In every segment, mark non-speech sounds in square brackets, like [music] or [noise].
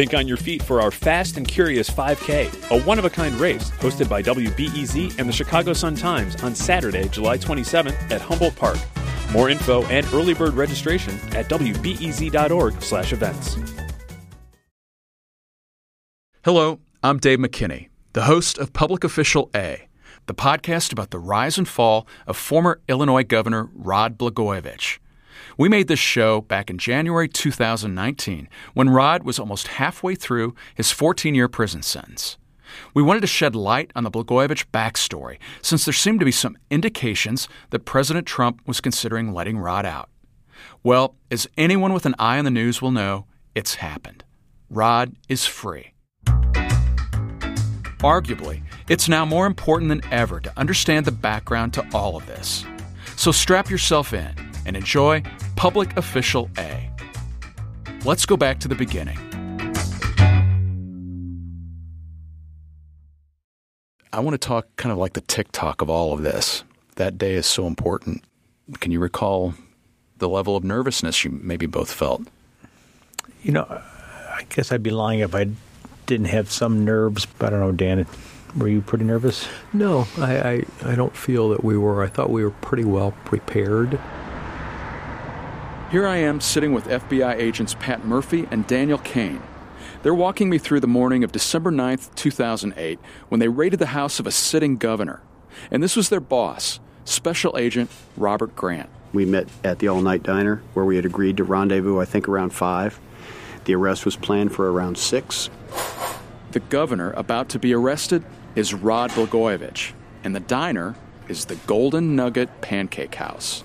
Think on your feet for our Fast and Curious 5K, a one of a kind race hosted by WBEZ and the Chicago Sun Times on Saturday, July 27th at Humboldt Park. More info and early bird registration at wbez.org/events. Hello, I'm Dave McKinney, the host of Public Official A, the podcast about the rise and fall of former Illinois Governor Rod Blagojevich. We made this show back in January 2019 when Rod was almost halfway through his 14 year prison sentence. We wanted to shed light on the Blagojevich backstory since there seemed to be some indications that President Trump was considering letting Rod out. Well, as anyone with an eye on the news will know, it's happened. Rod is free. Arguably, it's now more important than ever to understand the background to all of this. So strap yourself in and enjoy Public Official A. Let's go back to the beginning. I want to talk kind of like the tick-tock of all of this. That day is so important. Can you recall the level of nervousness you maybe both felt? You know, I guess I'd be lying if I didn't have some nerves. But I don't know, Dan. Were you pretty nervous? No, I, I, I don't feel that we were. I thought we were pretty well prepared. Here I am sitting with FBI agents Pat Murphy and Daniel Kane. They're walking me through the morning of December 9th, 2008, when they raided the house of a sitting governor. And this was their boss, Special Agent Robert Grant. We met at the all night diner where we had agreed to rendezvous, I think, around 5. The arrest was planned for around 6. The governor about to be arrested is Rod Blagojevich, and the diner is the Golden Nugget Pancake House.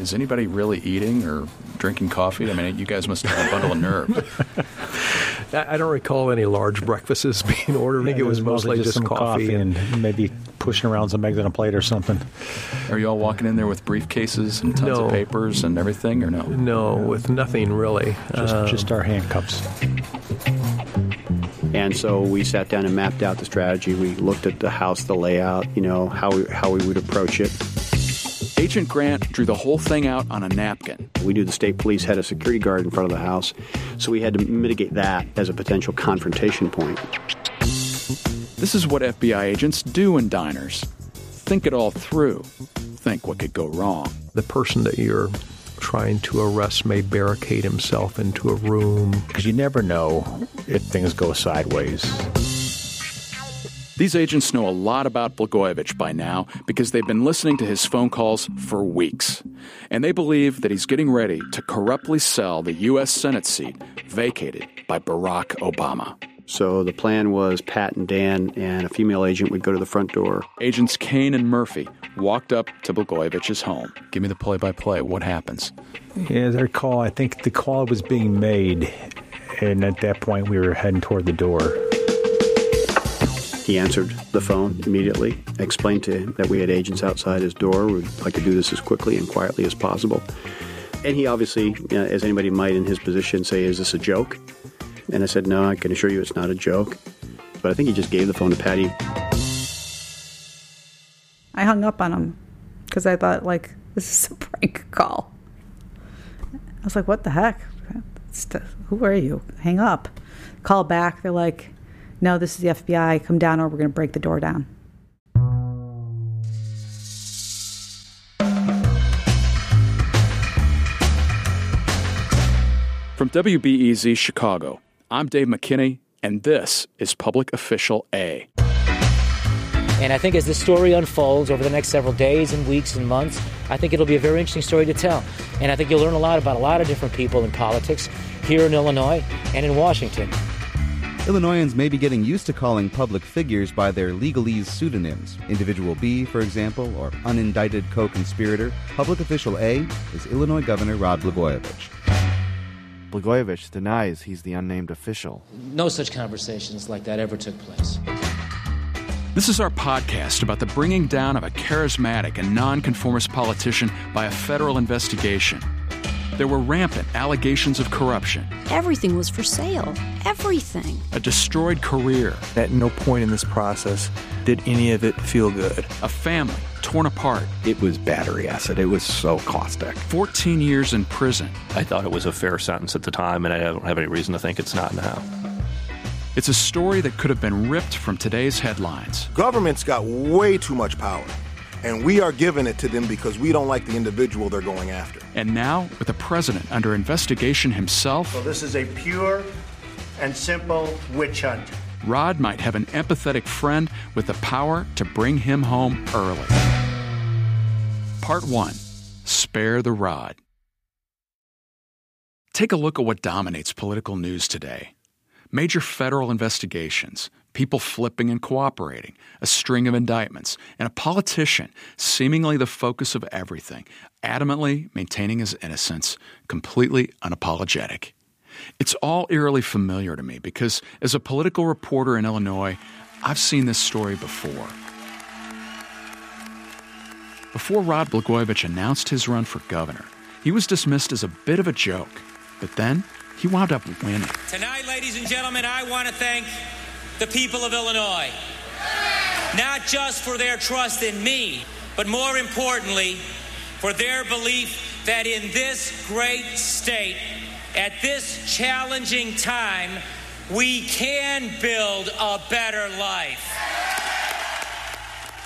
Is anybody really eating or drinking coffee? I mean, you guys must have a bundle of nerve. [laughs] I don't recall any large breakfasts [laughs] being ordered. I think it was mostly just, some coffee. and maybe pushing around some eggs on a plate or something. Are you all walking in there with briefcases and tons No. of papers and everything, or no? No, with nothing really. Just, Um, just our handcuffs. And so we sat down and mapped out the strategy. We looked at the house, the layout, you know, how we, how we would approach it. Agent Grant drew the whole thing out on a napkin. We knew the state police had a security guard in front of the house, so we had to mitigate that as a potential confrontation point. This is what FBI agents do in diners think it all through, think what could go wrong. the person that you're trying to arrest may barricade himself into a room. Because you never know if things go sideways. These agents know a lot about Blagojevich by now because they've been listening to his phone calls for weeks. And they believe that he's getting ready to corruptly sell the U.S. Senate seat vacated by Barack Obama. So the plan was Pat and Dan and a female agent would go to the front door. Agents Kane and Murphy walked up to Blagojevich's home. Give me the play by play. What happens? Yeah, as I recall, I think the call was being made, and at that point we were heading toward the door. He answered the phone immediately, explained to him that we had agents outside his door. We'd like to do this as quickly and quietly as possible. And he obviously, as anybody might in his position, say, Is this a joke? And I said, No, I can assure you it's not a joke. But I think he just gave the phone to Patty. I hung up on him because I thought like [laughs] this is a prank call. I was like, "What the heck? Who are you? Hang up." Call back. They're like, "No, this is the FBI. Come down, or we're going to break the door down." From WBEZ Chicago, I'm Dave McKinney, and this is Public Official A. And I think as this story unfolds over the next several days and weeks and months, I think it'll be a very interesting story to tell. And I think you'll learn a lot about a lot of different people in politics here in Illinois and in Washington. Illinoisans may be getting used to calling public figures by their legalese pseudonyms. Individual B, for example, or unindicted co conspirator. Public official A is Illinois Governor Rod Blagojevich. Blagojevich denies he's the unnamed official. No such conversations like that ever took place. This is our podcast about the bringing down of a charismatic and nonconformist politician by a federal investigation. There were rampant allegations of corruption, Everything was for sale. Everything. a destroyed career, At no point in this process did any of it feel good. a family torn apart, It was battery acid. It was so caustic. 14 years in prison, I thought it was a fair sentence at the time, and I don't have any reason to think it's not now. It's a story that could have been ripped from today's headlines. Government's got way too much power, and we are giving it to them because we don't like the individual they're going after. And now, with the president under investigation himself, So this is a pure and simple witch hunt. Rod might have an empathetic friend with the power to bring him home early. Part 1 Spare the Rod. Take a look at what dominates political news today major federal investigations, people flipping and cooperating, a string of indictments, and a politician, seemingly the focus of everything, adamantly maintaining his innocence, completely unapologetic. It's all eerily familiar to me because, as a political reporter in Illinois, I've seen this story before. Before Rod Blagojevich announced his run for governor, he was dismissed as a bit of a joke. But then he wound up winning. Tonight, ladies and gentlemen, I want to thank the people of Illinois, not just for their trust in me, but more importantly, for their belief that in this great state, at this challenging time, we can build a better life.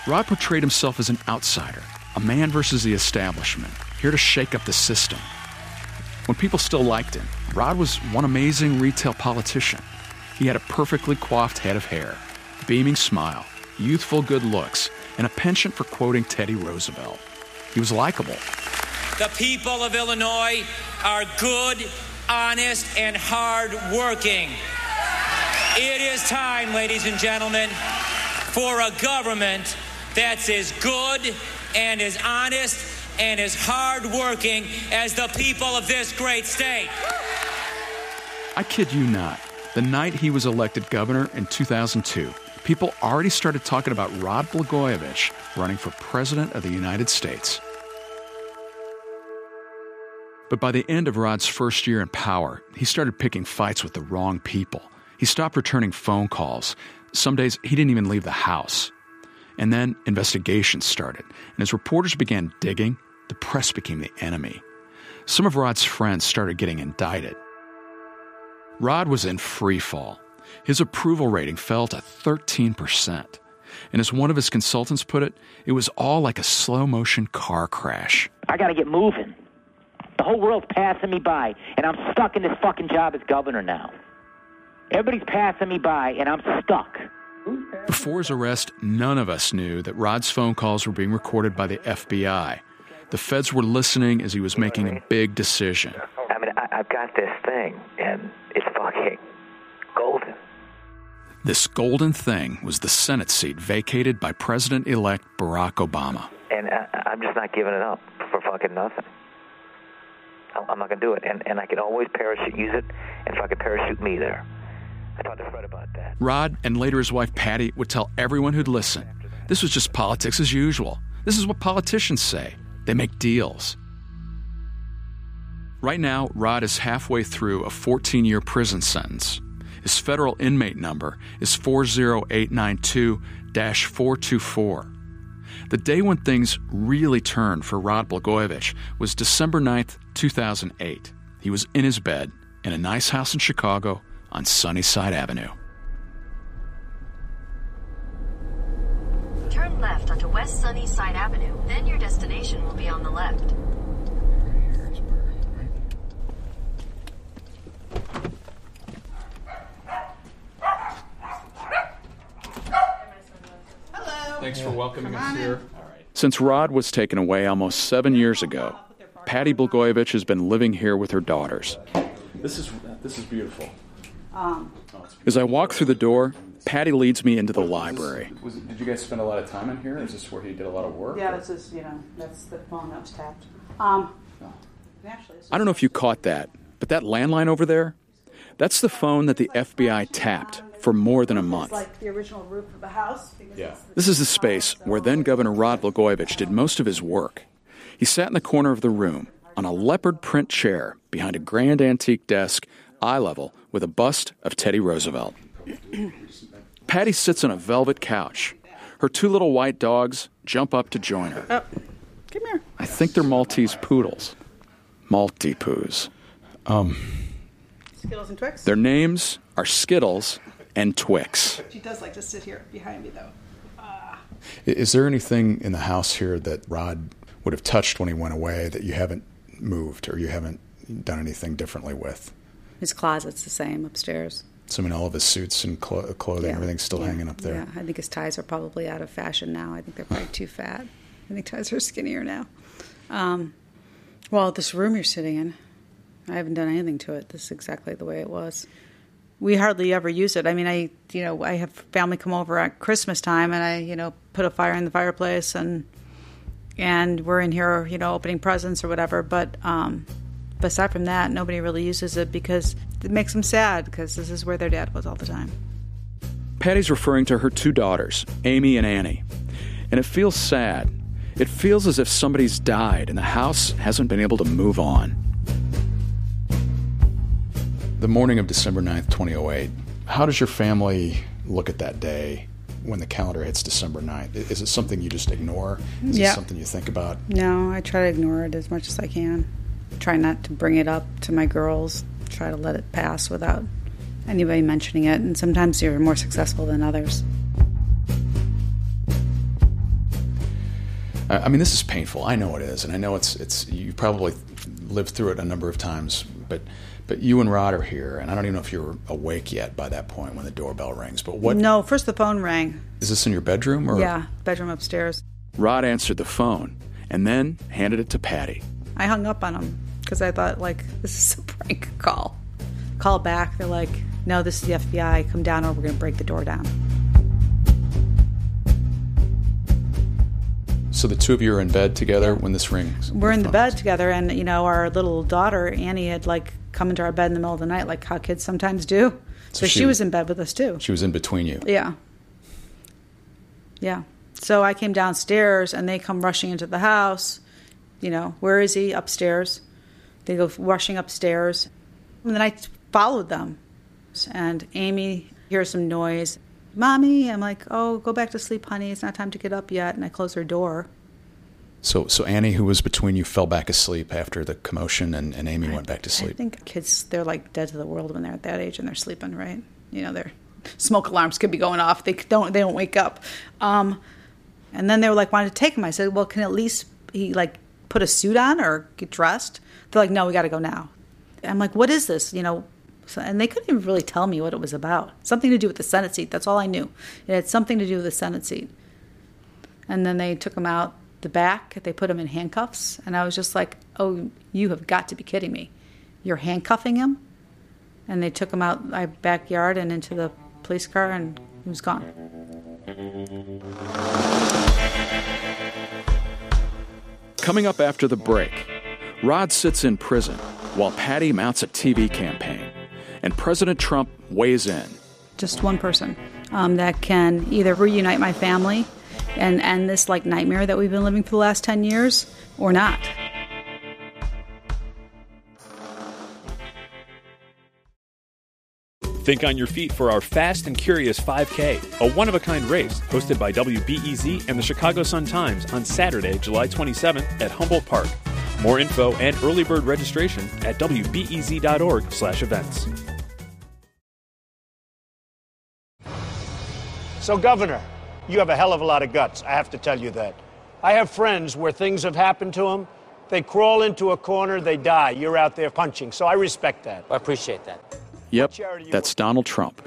Rod portrayed himself as an outsider, a man versus the establishment, here to shake up the system. When people still liked him, Rod was one amazing retail politician. He had a perfectly coiffed head of hair, beaming smile, youthful good looks, and a penchant for quoting Teddy Roosevelt. He was likable. The people of Illinois are good, honest, and hardworking. It is time, ladies and gentlemen, for a government that's as good and as honest and as hardworking as the people of this great state. I kid you not. The night he was elected governor in 2002, people already started talking about Rod Blagojevich running for president of the United States. But by the end of Rod's first year in power, he started picking fights with the wrong people. He stopped returning phone calls. Some days he didn't even leave the house. And then investigations started, and as reporters began digging, the press became the enemy. Some of Rod's friends started getting indicted. Rod was in free fall. His approval rating fell to 13%. And as one of his consultants put it, it was all like a slow motion car crash. I got to get moving. The whole world's passing me by, and I'm stuck in this fucking job as governor now. Everybody's passing me by, and I'm stuck. Before his arrest, none of us knew that Rod's phone calls were being recorded by the FBI. The feds were listening as he was making a big decision. I mean, I, I've got this thing, and it's fucking golden. This golden thing was the Senate seat vacated by President elect Barack Obama. And uh, I, I'm just not giving it up for fucking nothing. I- I'm not going to do it. And, and I can always parachute, use it, and fucking parachute me there. I talked to Fred about that. Rod and later his wife Patty would tell everyone who'd listen this was just politics as usual. This is what politicians say. They make deals. Right now, Rod is halfway through a 14 year prison sentence. His federal inmate number is 40892 424. The day when things really turned for Rod Blagojevich was December 9th, 2008. He was in his bed in a nice house in Chicago on Sunnyside Avenue. Turn left onto West Sunnyside Avenue, then your destination will be on the left. Thanks for welcoming us here. Since Rod was taken away almost seven years ago, Patty Blagojevich has been living here with her daughters. This is this is beautiful. Um, As I walk through the door, Patty leads me into the Was this- library. was did you guys spend a lot of time in here? Is this where he did a lot of work? yeah, this is, you know, that's the phone that was tapped. Um, actually, I don't know if you caught that, but that landline over there, that's the phone that the FBI tapped for more than a it's month. like the original roof of the house. because it's the- This is the space where then Governor Rod Blagojevich did most of his work. He sat in the corner of the room on a leopard print chair behind a grand antique desk, eye level, with a bust of Teddy Roosevelt. Patty sits on a velvet couch. Her two little white dogs jump up to join her. Oh, come here. I think they're Maltese poodles. Maltipoos. Um, Skittles and Twix. their names are Skittles and Twix. She does like to sit here behind me, though. I- Is there anything in the house here that Rod would have touched when he went away that you haven't moved or you haven't done anything differently with? His closet's the same upstairs. So, I mean, all of his suits and clo- clothing, Yeah, everything's still yeah, hanging up there. Yeah, I think his ties are probably out of fashion now. I think they're probably too fat. I think ties are skinnier now. Um, well, this room you're sitting in, I haven't done anything to it. This is exactly the way it was. We hardly ever use it. I mean, I you know I have family come over at Christmas time, and I you know put a fire in the fireplace, and and we're in here you know opening presents or whatever. But um, but aside from that, nobody really uses it because it makes them sad because this is where their dad was all the time. Patty's referring to her two daughters, Amy and Annie. And it feels sad. It feels as if somebody's died and the house hasn't been able to move on. The morning of December 9th, 2008, how does your family look at that day when the calendar hits December 9th? Is it something you just ignore? Is Yeah. it something you think about? No, I try to ignore it as much as I can. Try not to bring it up to my girls. Try to let it pass without anybody mentioning it. And sometimes you're more successful than others. I I mean, this is painful. I know it is, and I know it's it's. You probably lived through it a number of times, but but you and Rod are here, and I don't even know if you're awake yet by that point when the doorbell rings. But what? No, first the phone rang. Is this in your bedroom or? Yeah, bedroom upstairs. Rod answered the phone and then handed it to Patty. I hung up on him because I thought, like, [laughs] this is a prank call. Call back. They're like, no, this is the FBI. Come down or we're going to break the door down. So the two of you are in bed together when this rings. We're in the bed together, and you know, our little daughter Annie had like come into our bed in the middle of the night, like how kids sometimes do. So, she, she- was in bed with us too. She was in between you. Yeah, yeah. So I came downstairs, and they come rushing into the house. You know, where is he? Upstairs. They go rushing upstairs, and then I followed them. And Amy hears some noise. Mommy, I'm like, oh, go back to sleep, honey. It's not time to get up yet. And I close her door. So so Annie, who was between you, fell back asleep after the commotion, and, and Amy went back to sleep. I think kids they're like dead to the world when they're at that age and they're sleeping, right? You know, their smoke alarms could be going off. They don't they don't wake up. Um, and then they were like wanted to take him. I said, well, can at least he like put a suit on or get dressed? They're like, no, we got to go now. I'm like, what is this? You know. So, and they couldn't even really tell me what it was about. Something to do with the Senate seat. That's all I knew. It had something to do with the Senate seat. And then they took him out the back. They put him in handcuffs. And I was just like, oh, you have got to be kidding me. You're handcuffing him? And they took him out my backyard and into the police car, and he was gone. Coming up after the break, Rod sits in prison while Patty mounts a TV campaign, and President Trump weighs in. Just one person um, that can either reunite my family and end this like nightmare that we've been living for the last 10 years or not. Think on your feet for our Fast and Curious 5K, a one of a kind race hosted by WBEZ and the Chicago Sun-Times on Saturday, July 27th at Humboldt Park. More info and early bird registration at wbez.org/events. So, Governor, you have a hell of a lot of guts. I have to tell you that. I have friends where things have happened to them. They crawl into a corner, they die. You're out there punching. So I respect that. I appreciate that. Yep, that's Donald Trump.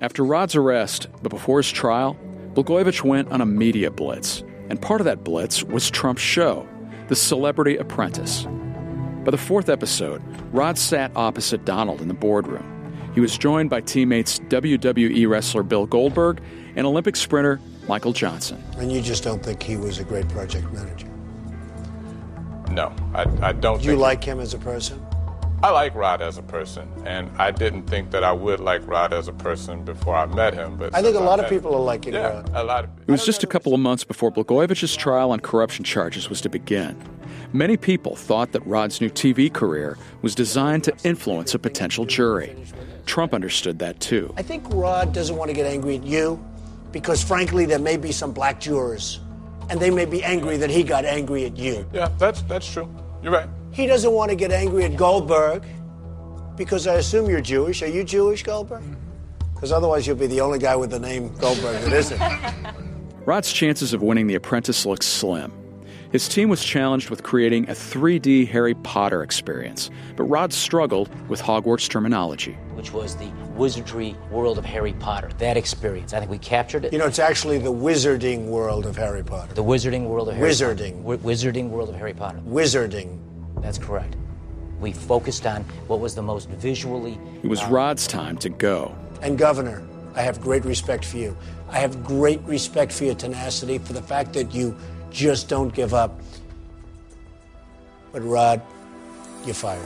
After Rod's arrest, but before his trial, Blagojevich went on a media blitz, and part of that blitz was Trump's show, The Celebrity Apprentice. By the fourth episode, Rod sat opposite Donald in the boardroom. He was joined by teammates WWE wrestler Bill Goldberg and Olympic sprinter Michael Johnson. And you just don't think he was a great project manager? No, I, I don't Do you think like him as a person? I like Rod as a person, and I didn't think that I would like Rod as a person before I met him. But I think a lot of met him- people are liking yeah, Rod. a lot of It was just a couple of months before Blagojevich's trial on corruption charges was to begin. Many people thought that Rod's new TV career was designed to influence a potential jury. Trump understood that too. I think Rod doesn't want to get angry at you because, frankly, there may be some black jurors, and they may be angry that he got angry at you. Yeah, that's that's true. You're right. He doesn't want to get angry at Goldberg because I assume you're Jewish. Are you Jewish, Goldberg? Mm-hmm. Because otherwise, you'll be the only guy with the name Goldberg that isn't. [laughs] Rod's chances of winning The Apprentice look slim. His team was challenged with creating a 3D Harry Potter experience, but Rod struggled with Hogwarts terminology. which was the wizardry world of Harry Potter. That experience, I think we captured it. You know, it's actually the wizarding world of Harry Potter. the wizarding world of Harry Wizarding. Potter. Wi- wizarding world of Harry Potter. Wizarding. That's correct. We focused on what was the most visually. It was uh, Rod's time to go. And Governor, I have great respect for you. I have great respect for your tenacity, for the fact that you just don't give up. But Rod, you're fired.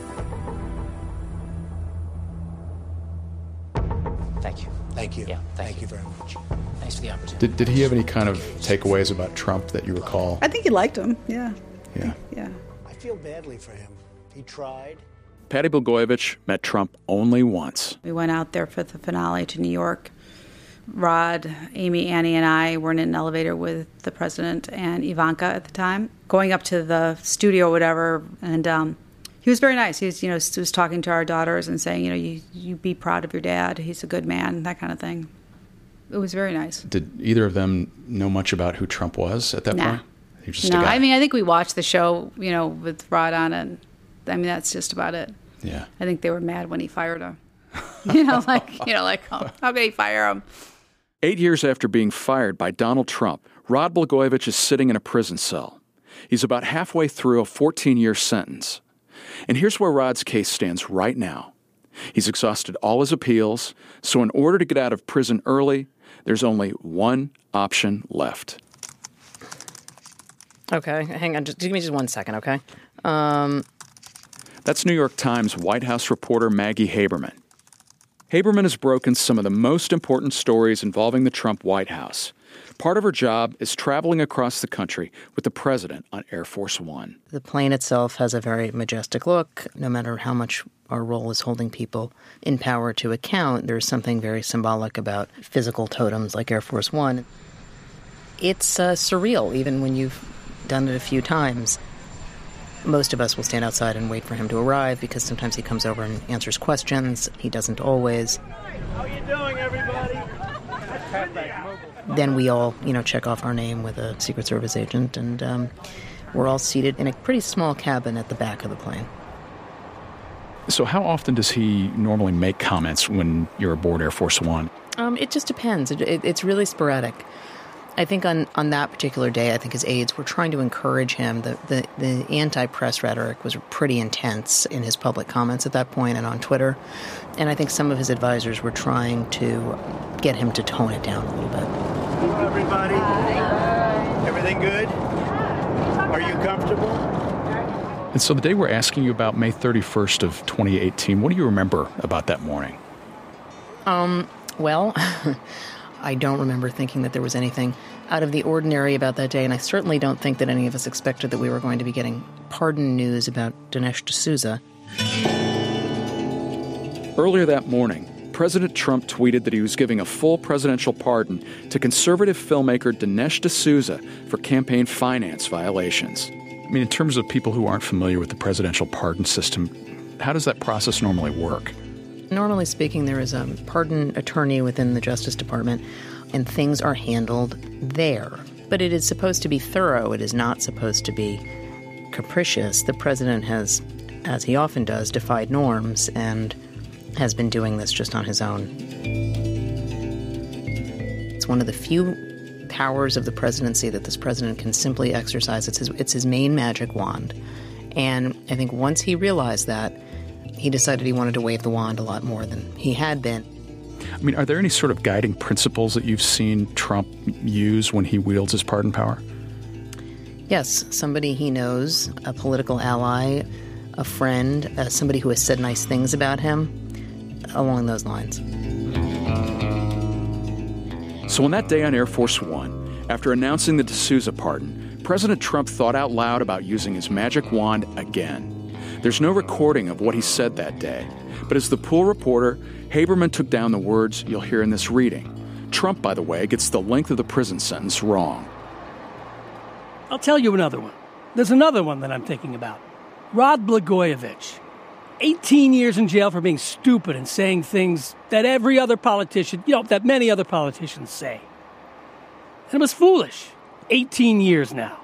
Thank you. Thank you. Yeah, thank, you very much. Thanks for the opportunity. Did, did he have any kind of takeaways about Trump that you recall? I think he liked him. Yeah. Yeah. Yeah. I feel badly for him. He tried. Patty Blagojevich met Trump only once. We went out there for the finale to New York. Rod, Amy, Annie, and I were in an elevator with the president and Ivanka at the time, going up to the studio or whatever. And um, he was very nice. He was, you know, was talking to our daughters and saying, you know, you, you be proud of your dad. He's a good man, that kind of thing. It was very nice. Did either of them know much about who Trump was at that Nah. point? He was just no, a guy. I mean, I think we watched the show, you know, with Rod on it. I mean, that's just about it. Yeah. I think they were mad when he fired him. [laughs] you know, like, you know, like, oh, how could he fire him? Eight years after being fired by Donald Trump, Rod Blagojevich is sitting in a prison cell. He's about halfway through a 14 year sentence. And here's where Rod's case stands right now. He's exhausted all his appeals, so in order to get out of prison early, there's only one option left. Okay, hang on. Just give me just one second, okay? Um, That's New York Times White House reporter Maggie Haberman. Haberman has broken some of the most important stories involving the Trump White House. Part of her job is traveling across the country with the president on Air Force One. the plane itself has a very majestic look. No matter how much our role is holding people in power to account, there's something very symbolic about physical totems like Air Force One. It's uh, surreal, even when you've done it a few times. Most of us will stand outside and wait for him to arrive because sometimes he comes over and answers questions. He doesn't always. How you doing, everybody? [laughs] then we all, you know, check off our name with a Secret Service agent, and um, we're all seated in a pretty small cabin at the back of the plane. So, how often does he normally make comments when you're aboard Air Force One? Um, it just depends. It, it, it's really sporadic. I think on, on that particular day, I think his aides were trying to encourage him. The, the, the anti press rhetoric was pretty intense in his public comments at that point and on Twitter. And I think some of his advisors were trying to get him to tone it down a little bit. Hello, everybody. Everything good? Are you comfortable? And so, the day we're asking you about, May 31st of 2018, what do you remember about that morning? Um, well, [laughs] I don't remember thinking that there was anything out of the ordinary about that day, and I certainly don't think that any of us expected that we were going to be getting pardon news about Dinesh D'Souza. Earlier that morning, President Trump tweeted that he was giving a full presidential pardon to conservative filmmaker Dinesh D'Souza for campaign finance violations. I mean, in terms of people who aren't familiar with the presidential pardon system, how does that process normally work? Normally speaking, there is a pardon attorney within the Justice Department, and things are handled there. But it is supposed to be thorough, it is not supposed to be capricious. The president has, as he often does, defied norms and has been doing this just on his own. It's one of the few powers of the presidency that this president can simply exercise. It's his, it's his main magic wand. And I think once he realized that, he decided he wanted to wave the wand a lot more than he had been. I mean, are there any sort of guiding principles that you've seen Trump use when he wields his pardon power? Yes, somebody he knows, a political ally, a friend, uh, somebody who has said nice things about him, along those lines. So, on that day on Air Force One, after announcing the D'Souza pardon, President Trump thought out loud about using his magic wand again. There's no recording of what he said that day, but as the pool reporter, Haberman took down the words you'll hear in this reading. Trump, by the way, gets the length of the prison sentence wrong. I'll tell you another one. There's another one that I'm thinking about. Rod Blagojevich. 18 years in jail for being stupid and saying things that every other politician, you know, that many other politicians say. And it was foolish. 18 years now.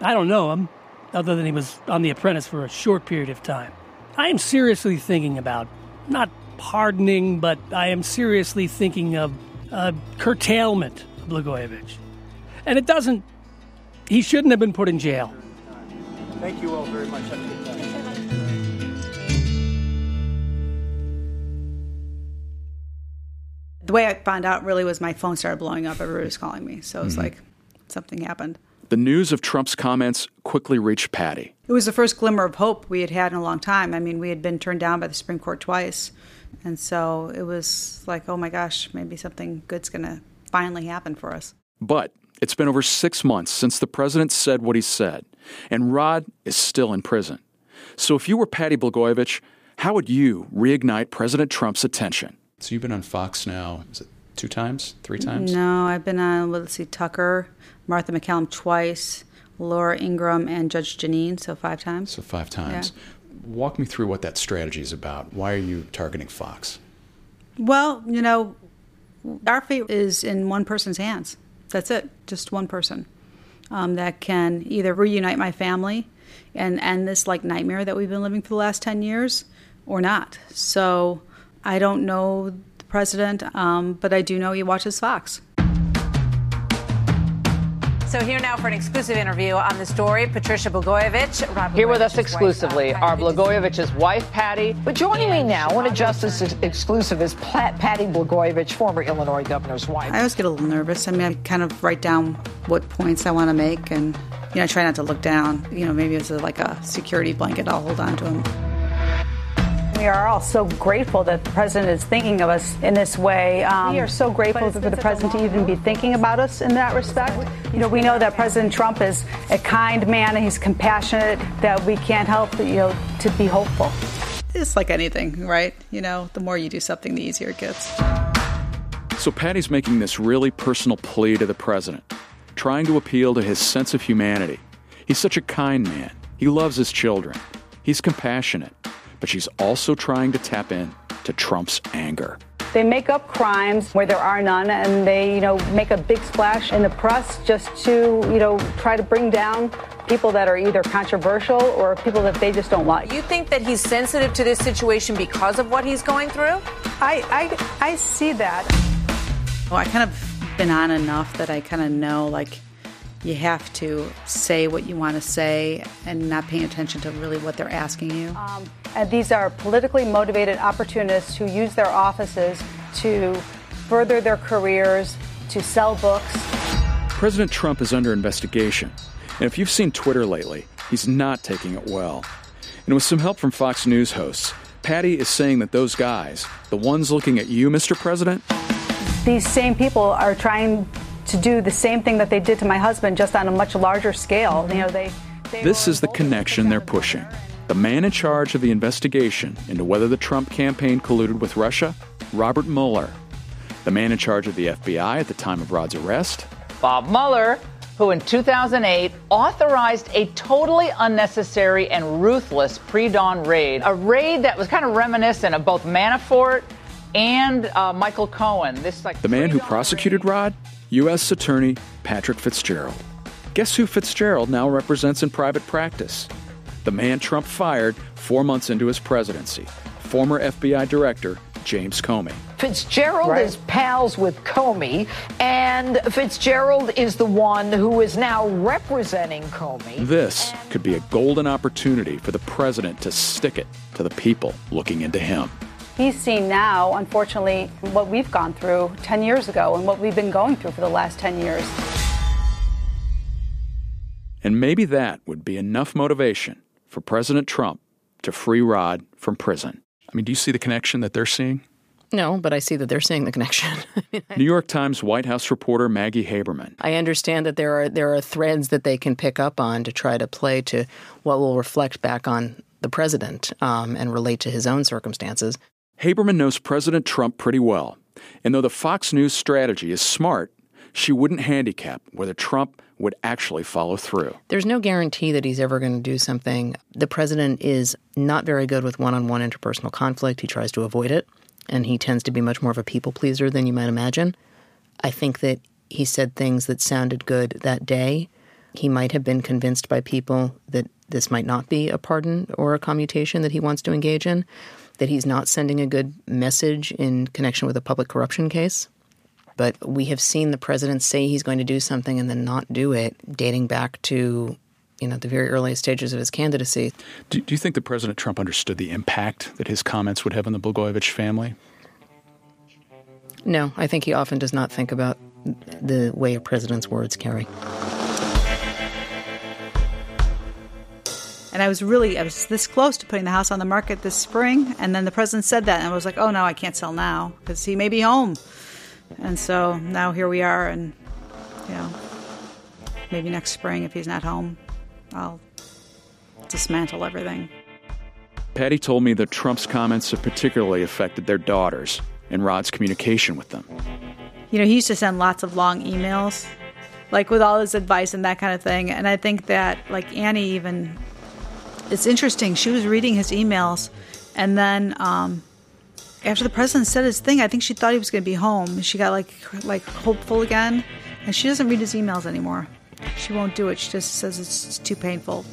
I don't know him, other than he was on The Apprentice for a short period of time. I am seriously thinking about not pardoning, but I am seriously thinking of uh, curtailment of Blagojevich. And it doesn't, he shouldn't have been put in jail. Thank you all very much. Have a good time. The way I found out really was my phone started blowing up. Everybody was calling me. So it was Mhm. like something happened. The news of Trump's comments quickly reached Patty. It was the first glimmer of hope we had had in a long time. I mean, we had been turned down by the Supreme Court twice. And so it was like, oh my gosh, maybe something good's going to finally happen for us. But it's been over six months since the president said what he said, and Rod is still in prison. So if you were Patty Blagojevich, how would you reignite President Trump's attention? So you've been on Fox now, is it two times, three times? No, I've been on, well, let's see, Tucker, Martha MacCallum twice, Laura Ingraham, and Judge Jeanine, so five times. So five times. Walk me through what that strategy is about. Why are you targeting Fox? Well, you know, our fate is in one person's hands. That's it, just one person um, that can either reunite my family and end this like nightmare that we've been living for the last 10 years or not. So I don't know the president, um, but I do know he watches Fox. So here now for an exclusive interview on the story, Patricia Blagojevich. Rob Here with us exclusively wife. are Blagojevich's wife, Patty. But joining me now, one of Justice exclusive is Patty Blagojevich, former Illinois governor's wife. I always get a little nervous. I mean, I kind of write down what points I want to make and, you know, I try not to look down. You know, maybe it's like a security blanket, I'll hold on to them. We are all so grateful that the president is thinking of us in this way. Um, we are so grateful for the president to even be thinking about us in that respect. You know, we know that President Trump is a kind man and he's compassionate. That we can't help, but you know, to be hopeful. It's like anything, right? You know, the more you do something, the easier it gets. So Patty's making this really personal plea to the president, trying to appeal to his sense of humanity. He's such a kind man. He loves his children. He's compassionate. But she's also trying to tap in to Trump's anger. They make up crimes where there are none, and they, you know, make a big splash in the press just to, you know, try to bring down people that are either controversial or people that they just don't like. You think that he's sensitive to this situation because of what he's going through? I, I, I see that. Well, I kind of been on enough that I kind of know, like, you have to say what you want to say and not paying attention to really what they're asking you. Um, and these are politically motivated opportunists who use their offices to further their careers, to sell books. President Trump is under investigation. And if you've seen Twitter lately, he's not taking it well. And with some help from Fox News hosts, Patty is saying that those guys, the ones looking at you, Mr. President, These same people are trying to do the same thing that they did to my husband, just on a much larger scale. You know, they. they this is the connection they're pushing. The man in charge of the investigation into whether the Trump campaign colluded with Russia, Robert Mueller. The man in charge of the FBI at the time of Rod's arrest, Bob Mueller, who in 2008 authorized a totally unnecessary and ruthless pre dawn raid, a raid that was kind of reminiscent of both Manafort and uh, Michael Cohen. This like the man who prosecuted Rod, U.S. Attorney Patrick Fitzgerald. Guess who Fitzgerald now represents in private practice? The man Trump fired four months into his presidency, former FBI Director James Comey. Fitzgerald right. is pals with Comey, and Fitzgerald is the one who is now representing Comey. This could be a golden opportunity for the president to stick it to the people looking into him. He's seen now, unfortunately, what we've gone through 10 years ago and what we've been going through for the last 10 years. And maybe that would be enough motivation for President Trump to free Rod from prison. I mean, do you see the connection that they're seeing? No, but I see that they're seeing the connection. [laughs] New York Times White House reporter Maggie Haberman. I understand that there are there are threads that they can pick up on to try to play to what will reflect back on the president um, and relate to his own circumstances. Haberman knows President Trump pretty well, and though the Fox News strategy is smart, she wouldn't handicap whether Trump would actually follow through. There's no guarantee that he's ever going to do something. The president is not very good with one on one interpersonal conflict. He tries to avoid it, and he tends to be much more of a people pleaser than you might imagine. I think that he said things that sounded good that day. He might have been convinced by people that this might not be a pardon or a commutation that he wants to engage in, that he's not sending a good message in connection with a public corruption case. But we have seen the president say he's going to do something and then not do it, dating back to you know the very earliest stages of his candidacy. Do, do you think that President Trump understood the impact that his comments would have on the Blagojevich family? No, I think he often does not think about the way a president's words carry. And I was really, I was this close to putting the house on the market this spring. And then the president said that. And I was like, oh, no, I can't sell now because he may be home. And so now here we are. And, you know, maybe next spring, if he's not home, I'll dismantle everything. Patty told me that Trump's comments have particularly affected their daughters and Rod's communication with them. You know, he used to send lots of long emails, like with all his advice and that kind of thing. And I think that, like, Annie even it's interesting. She was reading his emails, and then um, after the president said his thing, I think she thought he was going to be home. She got like like hopeful again, and she doesn't read his emails anymore. She won't do it. She just says it's too painful.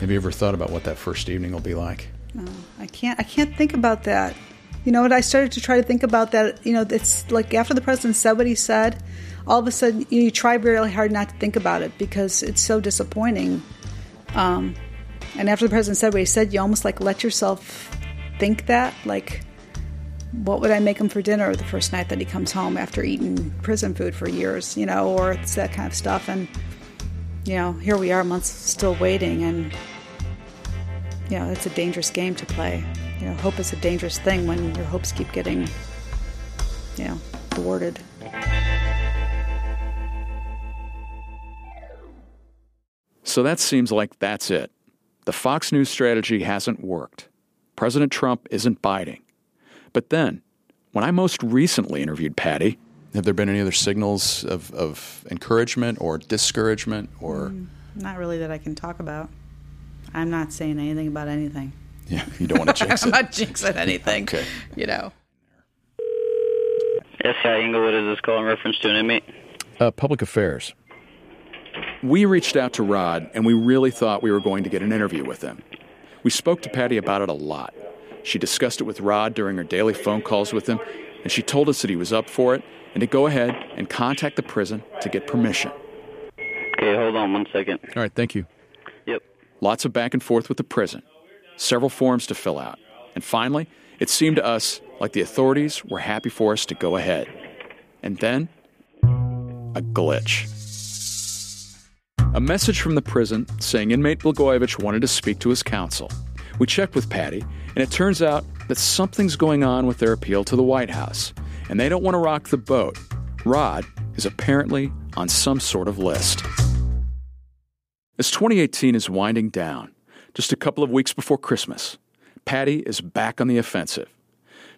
Have you ever thought about what that first evening will be like? No, I can't. I can't think about that. You know, what? I started to try to think about that. You know, it's like after the president said what he said, all of a sudden you, try really hard not to think about it because it's so disappointing. Um, and after the president said what he said, you almost like let yourself think that, like, what would I make him for dinner the first night that he comes home after eating prison food for years, you know, or it's that kind of stuff. And, you know, here we are months still waiting, and, you know, it's a dangerous game to play you know, hope is a dangerous thing when your hopes keep getting, you know, thwarted. So that seems like that's it. The Fox News strategy hasn't worked. President Trump isn't biting. But then, when I most recently interviewed Patty, have there been any other signals of, of encouragement or discouragement or? Mm, not really that I can talk about. I'm not saying anything about anything. Yeah, you don't want to [laughs] jinx it. I'm not jinxing anything. okay. You know. Yes, hi, Englewood. Is this call in reference to an inmate? Uh, public affairs. We reached out to Rod, and we really thought we were going to get an interview with him. We spoke to Patty about it a lot. She discussed it with Rod during her daily phone calls with him, and she told us that he was up for it and to go ahead and contact the prison to get permission. Okay, hold on one second. All right, thank you. Yep. Lots of back and forth with the prison several forms to fill out. And finally, it seemed to us like the authorities were happy for us to go ahead. And then, a glitch. A message from the prison saying inmate Blagojevich wanted to speak to his counsel. We checked with Patty, and it turns out that something's going on with their appeal to the White House, and they don't want to rock the boat. Rod is apparently on some sort of list. As 2018 is winding down, just a couple of weeks before Christmas, Patty is back on the offensive.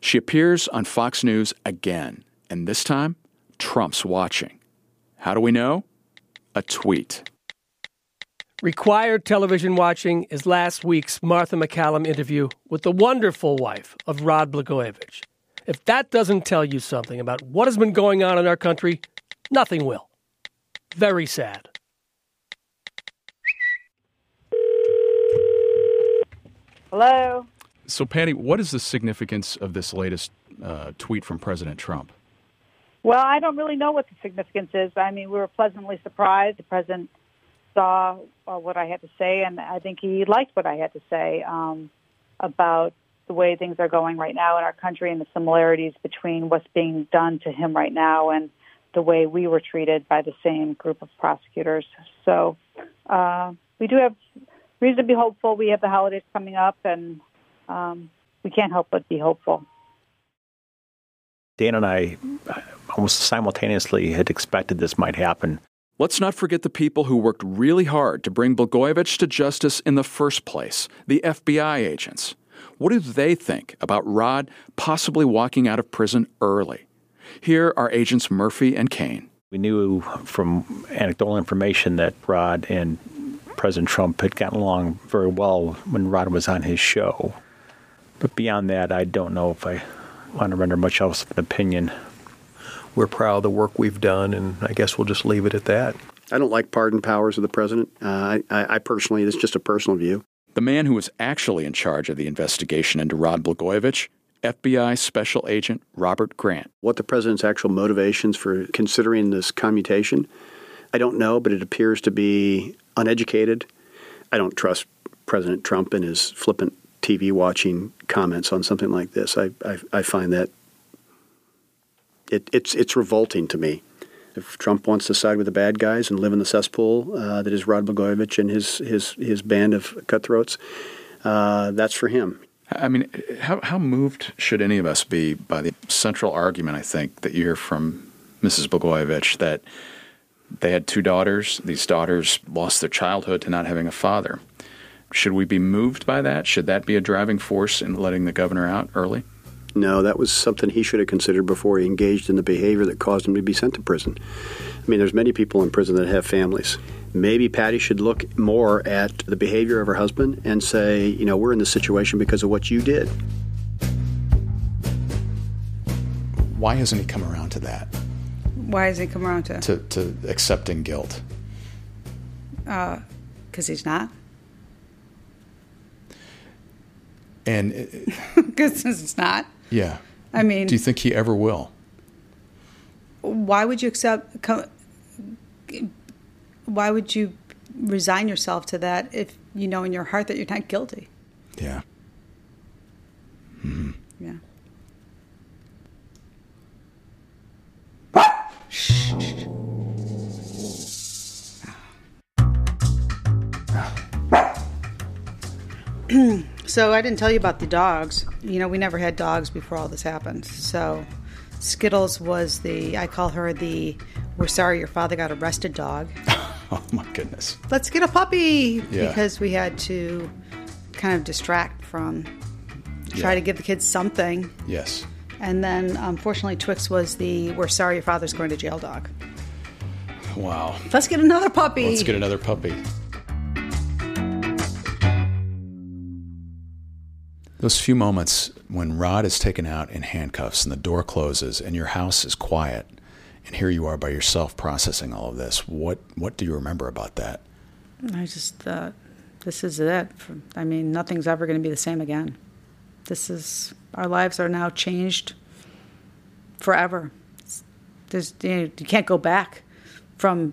She appears on Fox News again, and this time, Trump's watching. How do we know? A tweet. Required television watching is last week's Martha MacCallum interview with the wonderful wife of Rod Blagojevich. If that doesn't tell you something about what has been going on in our country, nothing will. Very sad. Hello. So, Patty, what is the significance of this latest uh, tweet from President Trump? Well, I don't really know what the significance is. I mean, we were pleasantly surprised. The president saw uh, what I had to say, and I think he liked what I had to say um, about the way things are going right now in our country and the similarities between what's being done to him right now and the way we were treated by the same group of prosecutors. So uh, we do have reason to be hopeful. We have the holidays coming up, and um, we can't help but be hopeful. Dan and I almost simultaneously had expected this might happen. Let's not forget the people who worked really hard to bring Blagojevich to justice in the first place the FBI agents. What do they think about Rod possibly walking out of prison early? Here are agents Murphy and Kane. We knew from anecdotal information that Rod and President Trump had gotten along very well when Rod was on his show. But beyond that, I don't know if I want to render much else of an opinion. We're proud of the work we've done, and I guess we'll just leave it at that. I don't like pardon powers of the president. Uh, I, I personally, it's just a personal view. The man who was actually in charge of the investigation into Rod Blagojevich, FBI Special Agent Robert Grant. What the president's actual motivations for considering this commutation, I don't know, but it appears to be uneducated. I don't trust President Trump and his flippant TV watching comments on something like this. I, I, I find that it, it's, it's revolting to me. If Trump wants to side with the bad guys and live in the cesspool uh, that is Rod Blagojevich and his, his, his band of cutthroats, uh, that's for him. I mean, how, how moved should any of us be by the central argument, I think, that you hear from Mrs. Blagojevich that they had two daughters. These daughters lost their childhood to not having a father. Should we be moved by that? Should that be a driving force in letting the governor out early? No, that was something he should have considered before he engaged in the behavior that caused him to be sent to prison. I mean, there's many people in prison that have families. Maybe Patty should look more at the behavior of her husband and say, you know, we're in this situation because of what you did. Why hasn't he come around to that? Why hasn't he come around to? To, to accepting guilt? Because uh, he's not. And [laughs] because it's not. Yeah. I mean, do you think he ever will? Why would you accept? Come, why would you resign yourself to that if you know in your heart that you're not guilty? Yeah. Mm-hmm. Yeah. [clears throat] so I didn't tell you about the dogs. You know, we never had dogs before all this happened. So Skittles was the I call her the we're sorry your father got arrested dog. [laughs] oh my goodness. Let's get a puppy Yeah. because we had to kind of distract from try Yeah. to give the kids something. Yes. And then unfortunately Twix was the we're sorry your father's going to jail dog. Wow. Let's get another puppy. Let's get another puppy. Those few moments when Rod is taken out in handcuffs and the door closes and your house is quiet, and here you are by yourself processing all of this. What what do you remember about that? I just thought, this is it. I mean, nothing's ever going to be the same again. This is our lives are now changed forever. There's you, know, you can't go back from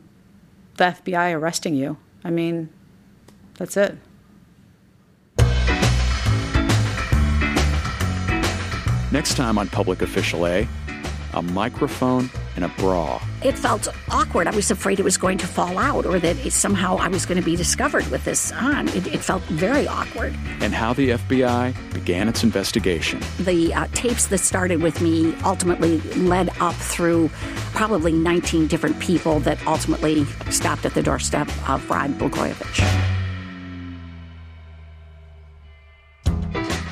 the FBI arresting you. I mean, that's it. Next time on Public Official A, a microphone and a bra. It felt awkward. I was afraid it was going to fall out or that somehow I was going to be discovered with this on. It, it felt very awkward. and how the FBI began its investigation. The uh, tapes that started with me ultimately led up through probably 19 different people that ultimately stopped at the doorstep of Rod Blagojevich.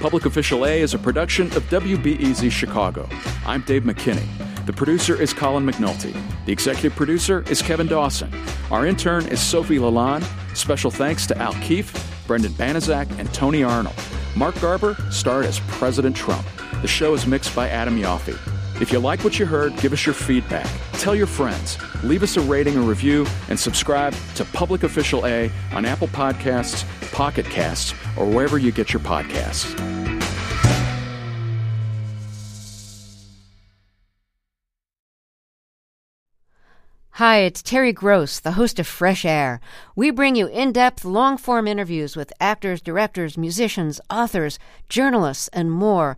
Public Official A is a production of WBEZ Chicago. I'm Dave McKinney. The producer is Colin McNulty. The executive producer is Kevin Dawson. Our intern is Sophie Lalonde. Special thanks to Al Keefe, Brendan Banaszak, and Tony Arnold. Mark Garber starred as President Trump. The show is mixed by Adam Yoffe. If you like what you heard, give us your feedback. Tell your friends. Leave us a rating or review and subscribe to Public Official A on Apple Podcasts, Pocket Casts, or wherever you get your podcasts. Hi, it's Terry Gross, the host of Fresh Air. We bring you in depth, long form interviews with actors, directors, musicians, authors, journalists, and more.